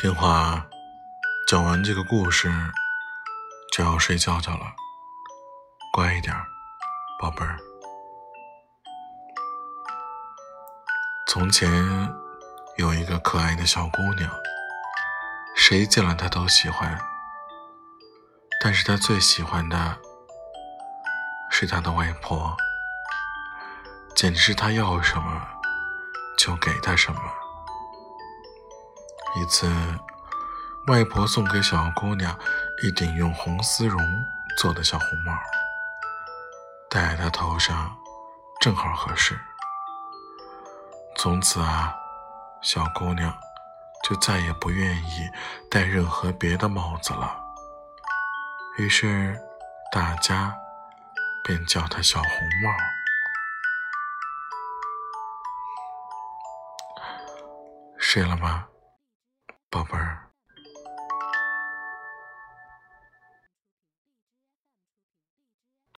听话，讲完这个故事就要睡觉觉了，乖一点，宝贝儿。从前有一个可爱的小姑娘，谁见了她都喜欢，但是她最喜欢的是她的外婆，简直是她要什么就给她什么。一次，外婆送给小姑娘一顶用红丝绒做的小红帽，戴在她头上正好合适。从此啊，小姑娘就再也不愿意戴任何别的帽子了。于是，大家便叫她小红帽。睡了吗？宝贝儿。